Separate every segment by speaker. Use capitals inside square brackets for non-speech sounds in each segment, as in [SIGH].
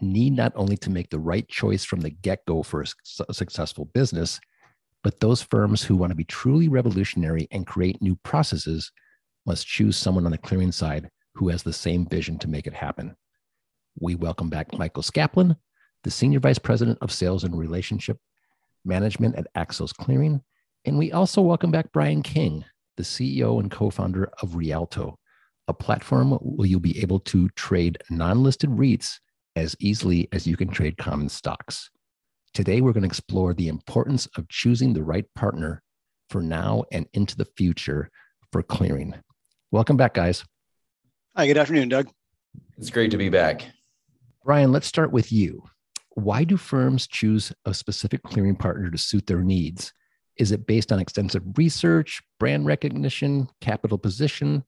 Speaker 1: need not only to make the right choice from the get go for a successful business, but those firms who want to be truly revolutionary and create new processes must choose someone on the clearing side who has the same vision to make it happen. We welcome back Michael Skaplin, the Senior Vice President of Sales and Relationship Management at Axos Clearing. And we also welcome back Brian King, the CEO and co founder of Realto, a platform where you'll be able to trade non listed REITs as easily as you can trade common stocks. Today, we're going to explore the importance of choosing the right partner for now and into the future for clearing. Welcome back, guys.
Speaker 2: Hi, good afternoon, Doug.
Speaker 3: It's great to be back.
Speaker 1: Brian, let's start with you. Why do firms choose a specific clearing partner to suit their needs? Is it based on extensive research, brand recognition, capital position,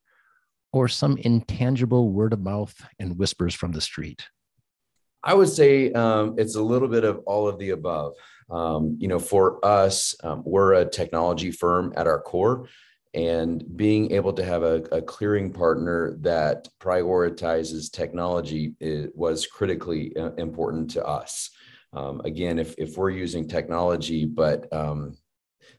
Speaker 1: or some intangible word of mouth and whispers from the street?
Speaker 3: I would say um, it's a little bit of all of the above. Um, you know, for us, um, we're a technology firm at our core, and being able to have a, a clearing partner that prioritizes technology is, was critically uh, important to us. Um, again, if if we're using technology, but um,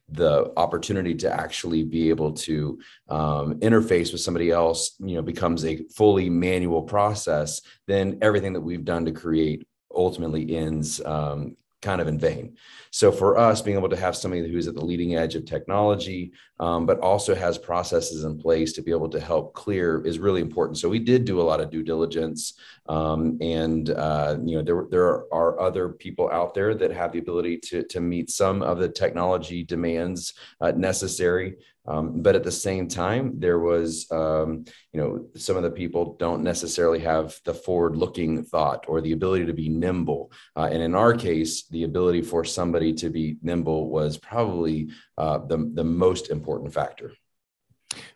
Speaker 3: the opportunity to actually be able to um, interface with somebody else you know becomes a fully manual process then everything that we've done to create ultimately ends um, kind of in vain. So for us, being able to have somebody who's at the leading edge of technology, um, but also has processes in place to be able to help clear is really important. So we did do a lot of due diligence, um, and uh, you know there there are other people out there that have the ability to to meet some of the technology demands uh, necessary. Um, but at the same time, there was, um, you know, some of the people don't necessarily have the forward looking thought or the ability to be nimble. Uh, and in our case, the ability for somebody to be nimble was probably uh, the, the most important factor.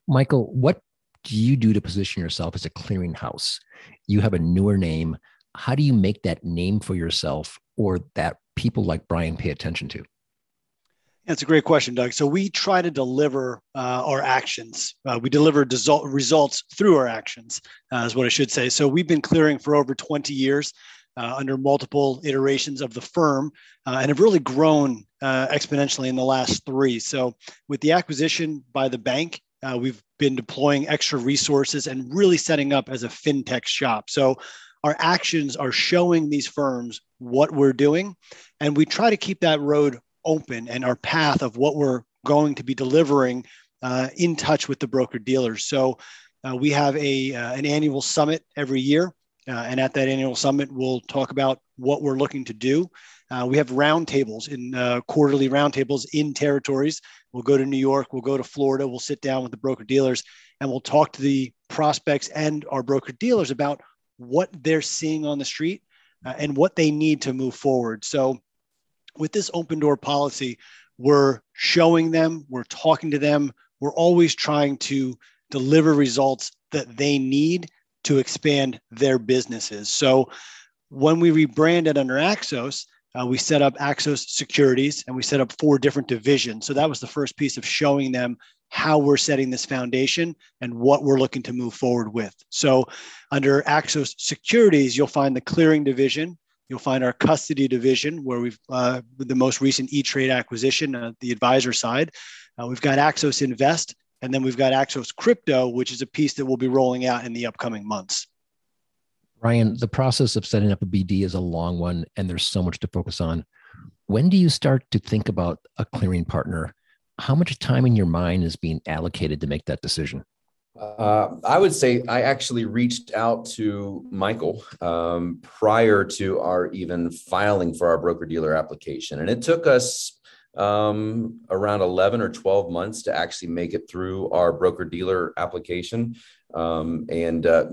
Speaker 1: Michael, what do you do to position yourself as a clearinghouse? You have a newer name. How do you make that name for yourself or that people like Brian pay attention to?
Speaker 2: That's a great question, Doug. So we try to deliver uh, our actions. Uh, we deliver results through our actions, uh, is what I should say. So we've been clearing for over 20 years uh, under multiple iterations of the firm uh, and have really grown uh, exponentially in the last three. So with the acquisition by the bank, we've been deploying extra resources and really setting up as a fintech shop. So our actions are showing these firms what we're doing, and we try to keep that road open and our path of what we're going to be delivering uh, in touch with the broker dealers. So uh, we have a uh, an annual summit every year, uh, and at that annual summit, we'll talk about what we're looking to do. Uh, we have roundtables in uh, quarterly roundtables in territories. We'll go to New York, we'll go to Florida, we'll sit down with the broker dealers, and we'll talk to the prospects and our broker dealers about what they're seeing on the street and what they need to move forward. So with this open door policy, we're showing them, we're talking to them, we're always trying to deliver results that they need to expand their businesses. So when we rebranded under Axos, uh, we set up Axos Securities and we set up four different divisions. So that was the first piece of showing them how we're setting this foundation and what we're looking to move forward with. So under Axos Securities, you'll find the clearing division, You'll find our custody division where we've, uh, the most recent E Trade acquisition, uh, the advisor side. Uh, we've got Axos Invest, and then we've got Axos Crypto, which is a piece that we'll be rolling out in the upcoming months.
Speaker 1: Brian, the process of setting up a BD is a long one, and there's so much to focus on. When do you start to think about a clearing partner? How much time in your mind is being allocated to make that decision?
Speaker 3: Uh, I would say I actually reached out to Michael um, prior to our even filing for our broker dealer application. And it took us um, around 11 or 12 months to actually make it through our broker dealer application. Um, and uh,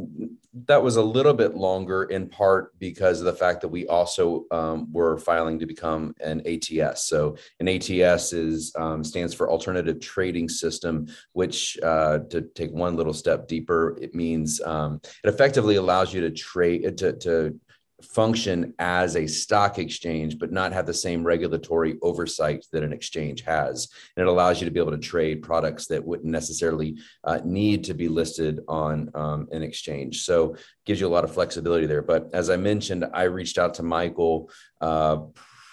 Speaker 3: that was a little bit longer in part because of the fact that we also um, were filing to become an ATS. So an ATS is um, stands for Alternative Trading System, which uh, to take one little step deeper, it means um, it effectively allows you to trade to, to function as a stock exchange, but not have the same regulatory oversight that an exchange has. And it allows you to be able to trade products that wouldn't necessarily uh, need to be listed on um, an exchange. So gives you a lot of flexibility there. But as I mentioned, I reached out to Michael. Uh,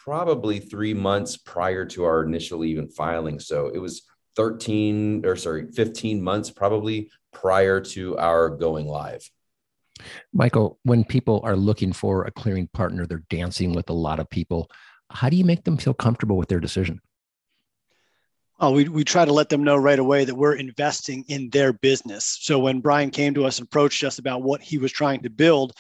Speaker 3: probably three months prior to our initial even filing. So it was 13 or sorry, 15 months probably prior to our going live.
Speaker 1: Michael, when people are looking for a clearing partner, they're dancing with a lot of people. How do you make them feel comfortable with their decision?
Speaker 2: Oh, we, we try to let them know right away that we're investing in their business. So when Brian came to us and approached us about what he was trying to build,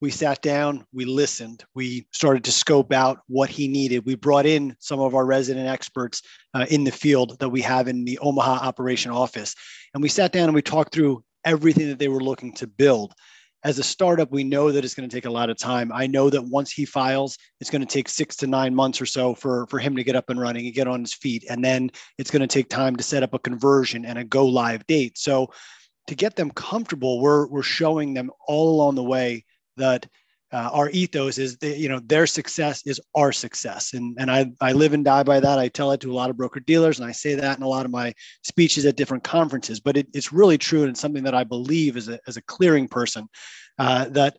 Speaker 2: we sat down, we listened, we started to scope out what he needed. We brought in some of our resident experts uh, in the field that we have in the Omaha operation office. And we sat down and we talked through everything that they were looking to build as a startup, we know that it's going to take a lot of time. I know that once he files, it's going to take six to nine months or so for, for him to get up and running and get on his feet. And then it's going to take time to set up a conversion and a go live date. So to get them comfortable, we're, we're showing them all along the way that uh, our ethos is that, you know their success is our success. And and I, I live and die by that. I tell it to a lot of broker dealers and i say that in a lot of my speeches at different conferences but it, it's really true and it's something that i believe as a, as a clearing person uh, that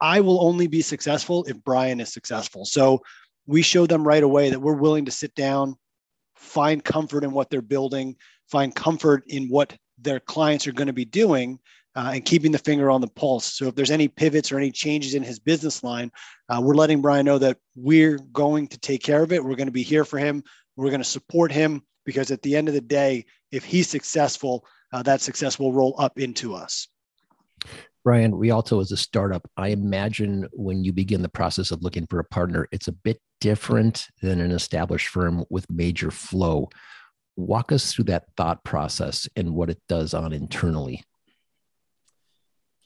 Speaker 2: i will only be successful if brian is successful. So we show them right away that we're willing to sit down find comfort in what they're building find comfort in what their clients are going to be doing uh, and keeping the finger on the pulse. So if there's any pivots or any changes in his business line, uh, we're letting Brian know that we're going to take care of it. We're going to be here for him. We're going to support him because at the end of the day, if he's successful, uh, that success will roll up into us.
Speaker 1: Brian, Realto is a startup. I imagine when you begin the process of looking for a partner, it's a bit different than an established firm with major flow. Walk us through that thought process and what it does on internally.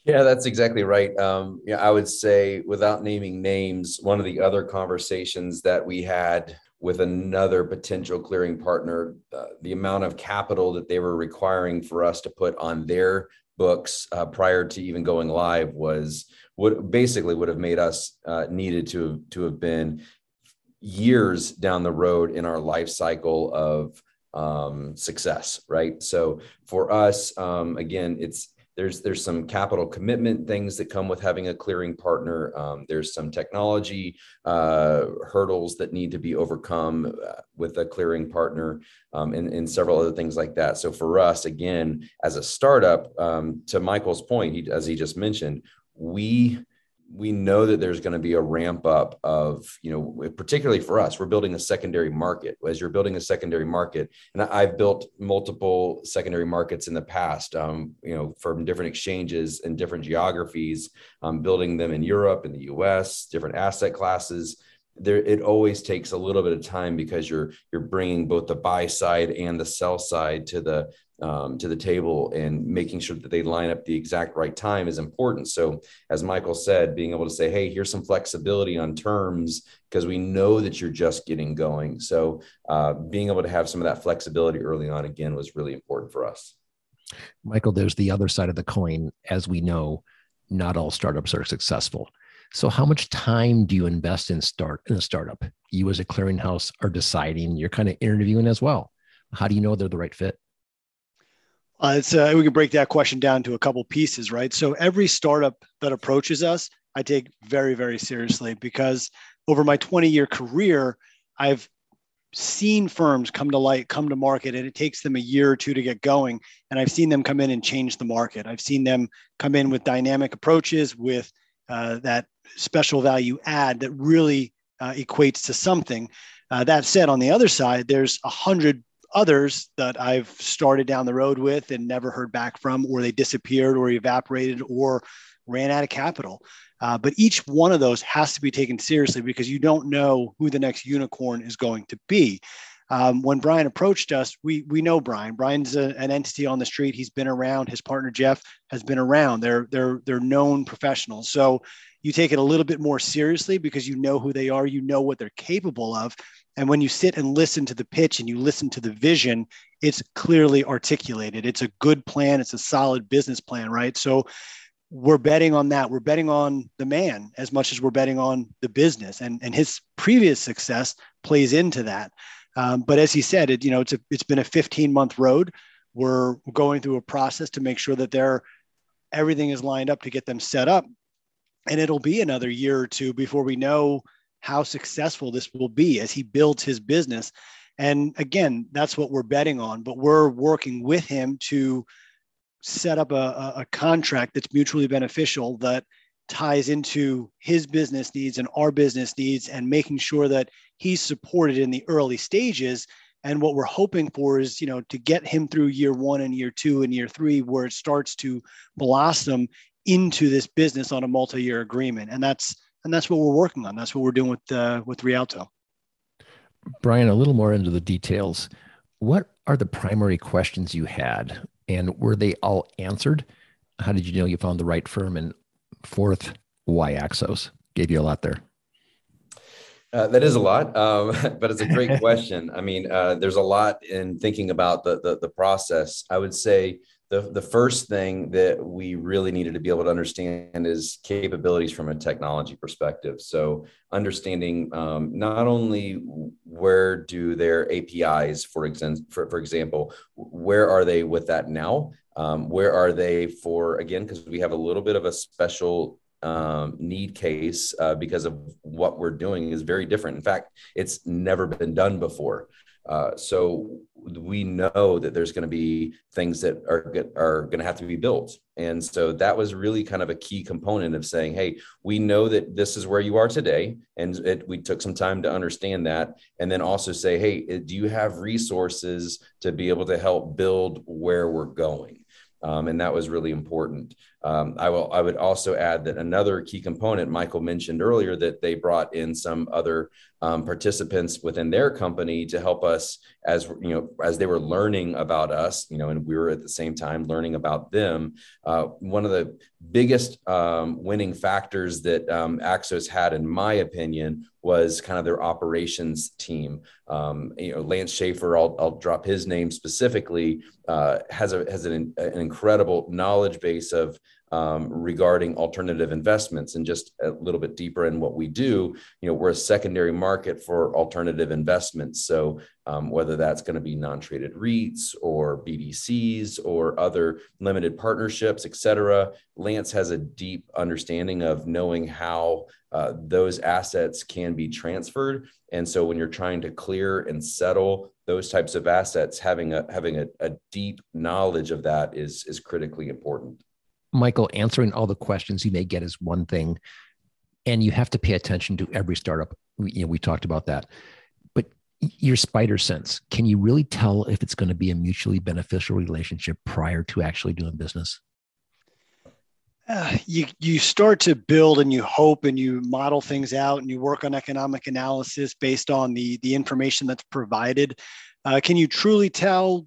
Speaker 3: Yeah, that's exactly right. Um, yeah, I would say, without naming names, one of the other conversations that we had with another potential clearing partner, uh, the amount of capital that they were requiring for us to put on their books uh, prior to even going live was what basically would have made us uh, needed to to have been years down the road in our life cycle of um, success, right? So for us, um, again, it's there's there's some capital commitment things that come with having a clearing partner. Um, there's some technology uh, hurdles that need to be overcome uh, with a clearing partner, um, and, and several other things like that. So for us, again, as a startup, um, to Michael's point, he, as he just mentioned, we we know that there's going to be a ramp up of you know particularly for us we're building a secondary market. As you're building a secondary market and i've built multiple secondary markets in the past um, you know from different exchanges and different geographies um, building them in europe in the us different asset classes. There it always takes a little bit of time because you're you're bringing both the buy side and the sell side to the um, to the table and making sure that they line up the exact right time is important. So, as Michael said, being able to say, "Hey, here's some flexibility on terms," because we know that you're just getting going. So, uh, being able to have some of that flexibility early on again was really important for us.
Speaker 1: Michael, there's the other side of the coin. As we know, not all startups are successful. So, how much time do you invest in start in a startup? You, as a clearinghouse, are deciding. You're kind of interviewing as well. How do you know they're the right fit?
Speaker 2: Uh, it's we can break that question down to a couple pieces, right? So every startup that approaches us, I take very, very seriously because over my 20 year career, I've seen firms come to light, come to market, and it takes them a year or two to get going. And I've seen them come in and change the market. I've seen them come in with dynamic approaches, with uh, that special value add that really uh, equates to something. Uh, that said, on the other side, there's a hundred others that I've started down the road with and never heard back from, or they disappeared or evaporated or ran out of capital. Uh, but each one of those has to be taken seriously because you don't know who the next unicorn is going to be. um, when Brian approached us, we we know Brian. Brian's a, an entity on the street. He's been around. His partner Jeff has been around. They're they're they're known professionals. So you take it a little bit more seriously because you know who they are. You know what they're capable of. And when you sit and listen to the pitch and you listen to the vision, it's clearly articulated. It's a good plan. It's a solid business plan, right? So we're betting on that. We're betting on the man as much as we're betting on the business, and and his previous success plays into that. Um, but as he said, it you know it's a, it's been a 15 month road. We're going through a process to make sure that they're everything is lined up to get them set up, and it'll be another year or two before we know how successful this will be as he builds his business. And again, that's what we're betting on. But we're working with him to set up a, a contract that's mutually beneficial that ties into his business needs and our business needs and making sure that he's supported in the early stages and what we're hoping for is you know to get him through year one and year two and year three where it starts to blossom into this business on a multi-year agreement and that's and that's what we're working on. That's what we're doing with uh, with realto.
Speaker 1: Brian a little more into the details. What are the primary questions you had? And were they all answered? How did you know you found the right firm? And fourth why axos? Gave you a lot there.
Speaker 3: Uh, that is a lot, um, [LAUGHS] but it's a great question. I mean, uh, there's a lot in thinking about the, the, the process. I would say the the first thing that we really needed to be able to understand is capabilities from a technology perspective. So understanding um, not only where do their APIs, for example, for, for example, where are they with that now? Um, where are they for again? Because we have a little bit of a special um, need case uh, because of what we're doing is very different. In fact, it's never been done before. Uh, so we know that there's going to be things that are are going to have to be built, and so that was really kind of a key component of saying, "Hey, we know that this is where you are today," and it, we took some time to understand that, and then also say, "Hey, do you have resources to be able to help build where we're going?" Um, and that was really important. Um, I will. I would also add that another key component Michael mentioned earlier that they brought in some other um, participants within their company to help us as you know as they were learning about us. You know, and we were at the same time learning about them. Uh, one of the biggest um, winning factors that um, Axos had, in my opinion, was kind of their operations team. Um, you know, Lance Schaefer, I'll, I'll drop his name specifically, uh, has a has an, an incredible knowledge base of um, regarding alternative investments and just a little bit deeper in what we do you know we're a secondary market for alternative investments so um, whether that's going to be non-traded REITs or BDCs or other limited partnerships, et cetera. Lance has a deep understanding of knowing how uh, those assets can be transferred. And so when you're trying to clear and settle those types of assets, having a having a, a deep knowledge of that is is critically important.
Speaker 1: Michael, answering all the questions you may get is one thing, and you have to pay attention to every startup. We, you know, we talked about that, but your spider sense, can you really tell if it's going to be a mutually beneficial relationship prior to actually doing business?
Speaker 2: Uh, you you start to build and you hope and you model things out and you work on economic analysis based on the the information that's provided. Uh, can you truly tell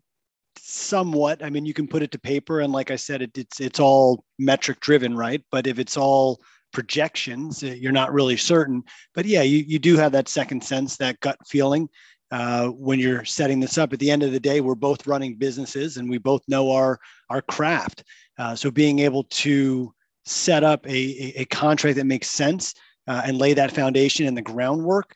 Speaker 2: somewhat i mean you can put it to paper and like i said it, it's it's all metric driven right? But if it's all projections uh, you're not really certain. But yeah you, you do have that second sense that gut feeling uh, when you're setting this up. At the end of the day we're both running businesses and we both know our our craft. Uh, so being able to set up a, a, a contract that makes sense uh, and lay that foundation and the groundwork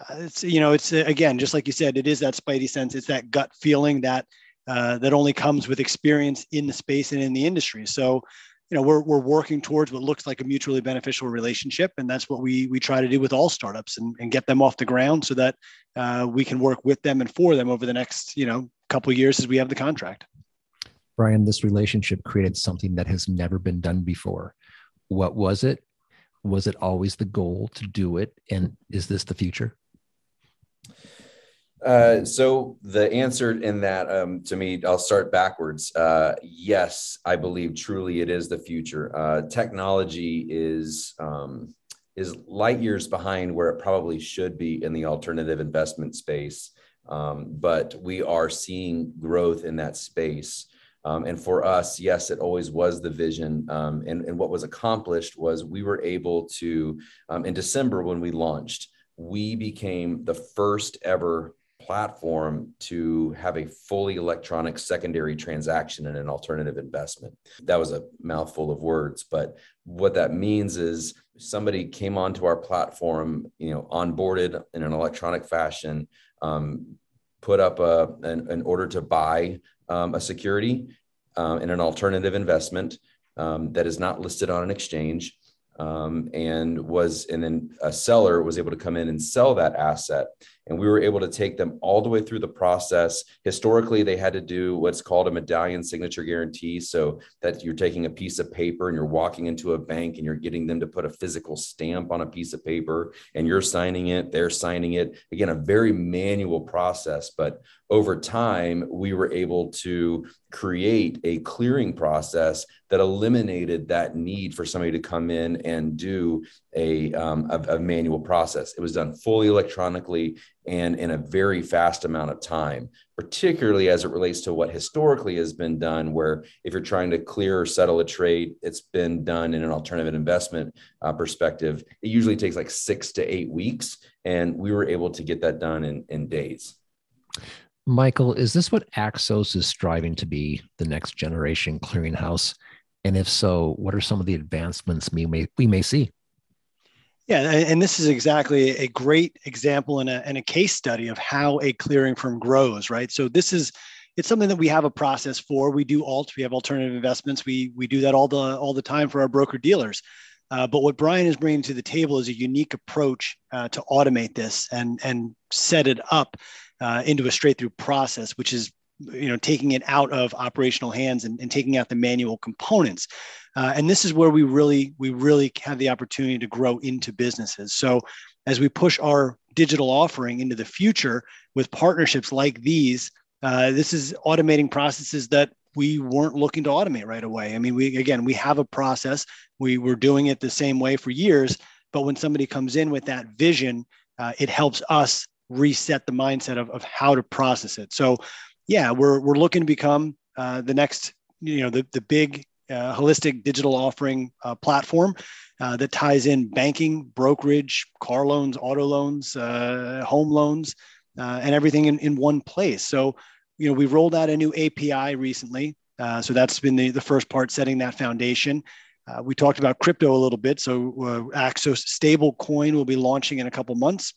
Speaker 2: uh, it's you know it's uh, again just like you said it is that spidey sense it's that gut feeling that uh, that only comes with experience in the space and in the industry. So, you know, we're, we're working towards what looks like a mutually beneficial relationship. And that's what we, we try to do with all startups and, and get them off the ground so that uh, we can work with them and for them over the next, you know, couple years as we have the contract.
Speaker 1: Brian, this relationship created something that has never been done before. What was it? Was it always the goal to do it? And is this the future?
Speaker 3: Uh, so the answer in that um, to me, I'll start backwards. Uh, yes, I believe truly it is the future. Uh, technology is um, is light years behind where it probably should be in the alternative investment space. Um, but we are seeing growth in that space. Um, and for us, yes, it always was the vision. Um, and, and what was accomplished was we were able to, um, in December when we launched, we became the first ever platform to have a fully electronic secondary transaction in an alternative investment. That was a mouthful of words, but what that means is somebody came onto our platform, you know, onboarded in an electronic fashion, um, put up a, an, an, order to buy um, a security um, in an alternative investment um, that is not listed on an exchange um, and was and then a seller was able to come in and sell that asset and we were able to take them all the way through the process. Historically they had to do what's called a medallion signature guarantee. So that you're taking a piece of paper and you're walking into a bank and you're getting them to put a physical stamp on a piece of paper and you're signing it they're signing it. Again a very manual process but over time, we were able to create a clearing process that eliminated that need for somebody to come in and do a, um, a, a, manual process. It was done fully electronically and in a very fast amount of time, particularly as it relates to what historically has been done, where if you're trying to clear or settle a trade, it's been done in an alternative investment uh, perspective. It usually takes like six to eight weeks, and we were able to get that done in, in days.
Speaker 1: Michael, is this what Axos is striving to be, the next generation clearinghouse? And if so, what are some of the advancements we may, we may see?
Speaker 2: Yeah, and this is exactly a great example and a, and a case study of how a clearing firm grows, right? So this is it's something that we have a process for. We do alt, we have alternative investments. We we do that all the all the time for our broker dealers. Uh, but what Brian is bringing to the table is a unique approach uh, to automate this and and set it up uh, into a straight through process, which is you know taking it out of operational hands and, and taking out the manual components. Uh, and this is where we really we really have the opportunity to grow into businesses. So as we push our digital offering into the future with partnerships like these, uh, this is automating processes that we weren't looking to automate right away. I mean, we again we have a process. We were doing it the same way for years, but when somebody comes in with that vision, uh, it helps us reset the mindset of, of how to process it. So, yeah, we're, we're looking to become uh, the next, you know, the, the big uh, holistic digital offering uh, platform uh, that ties in banking, brokerage, car loans, auto loans, uh, home loans, uh, and everything in, in one place. So, you know, we rolled out a new API recently. so that's been the, the first part, setting that foundation. we talked about crypto a little bit. So Axos stable coin will be launching in a couple months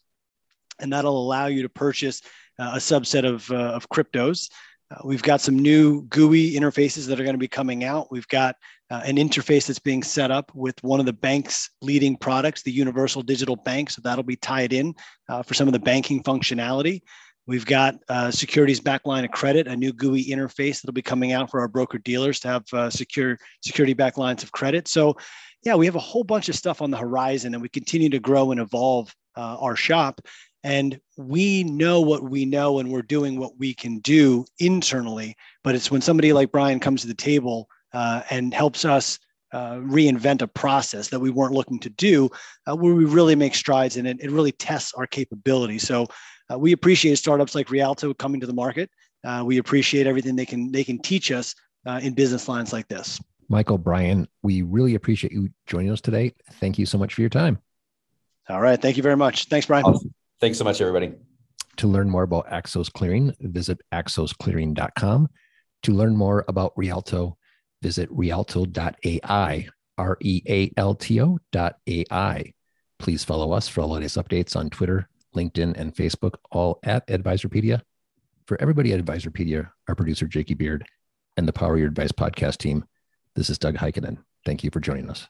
Speaker 2: and that'll allow you to purchase a subset of, uh, of cryptos. Uh, we've got some new GUI interfaces that are going to be coming out. We've got uh, an interface that's being set up with one of the bank's leading products, the Universal Digital Bank. So that'll be tied in uh, for some of the banking functionality. We've got uh, securities back line of credit, a new GUI interface that'll be coming out for our broker dealers to have uh, secure security back lines of credit. So, yeah, we have a whole bunch of stuff on the horizon, and we continue to grow and evolve uh, our shop and we know what we know and we're doing what we can do internally. But it's when somebody like brian comes to the table uh, and helps us uh, reinvent a process that we weren't looking to do uh, where we really make strides in it it really tests our capability. So uh, we appreciate startups like realto coming to the market. Uh, we appreciate everything they can they can teach us uh, in business lines like this.
Speaker 1: Michael brian we really appreciate you joining us today. Thank you so much for your time.
Speaker 2: All right. Thank you very much. Thanks brian. Awesome.
Speaker 3: Thanks so much, everybody.
Speaker 1: To learn more about Axos Clearing, visit axosclearing.com. To learn more about Realto, visit realto.ai, R E A L T O.ai. Please follow us for all latest updates on Twitter, LinkedIn, and Facebook, all at Advisorpedia. For everybody at Advisorpedia, our producer, Jakey Beard, and the Power Your Advice podcast team, this is Doug Heikkinen. Thank you for joining us.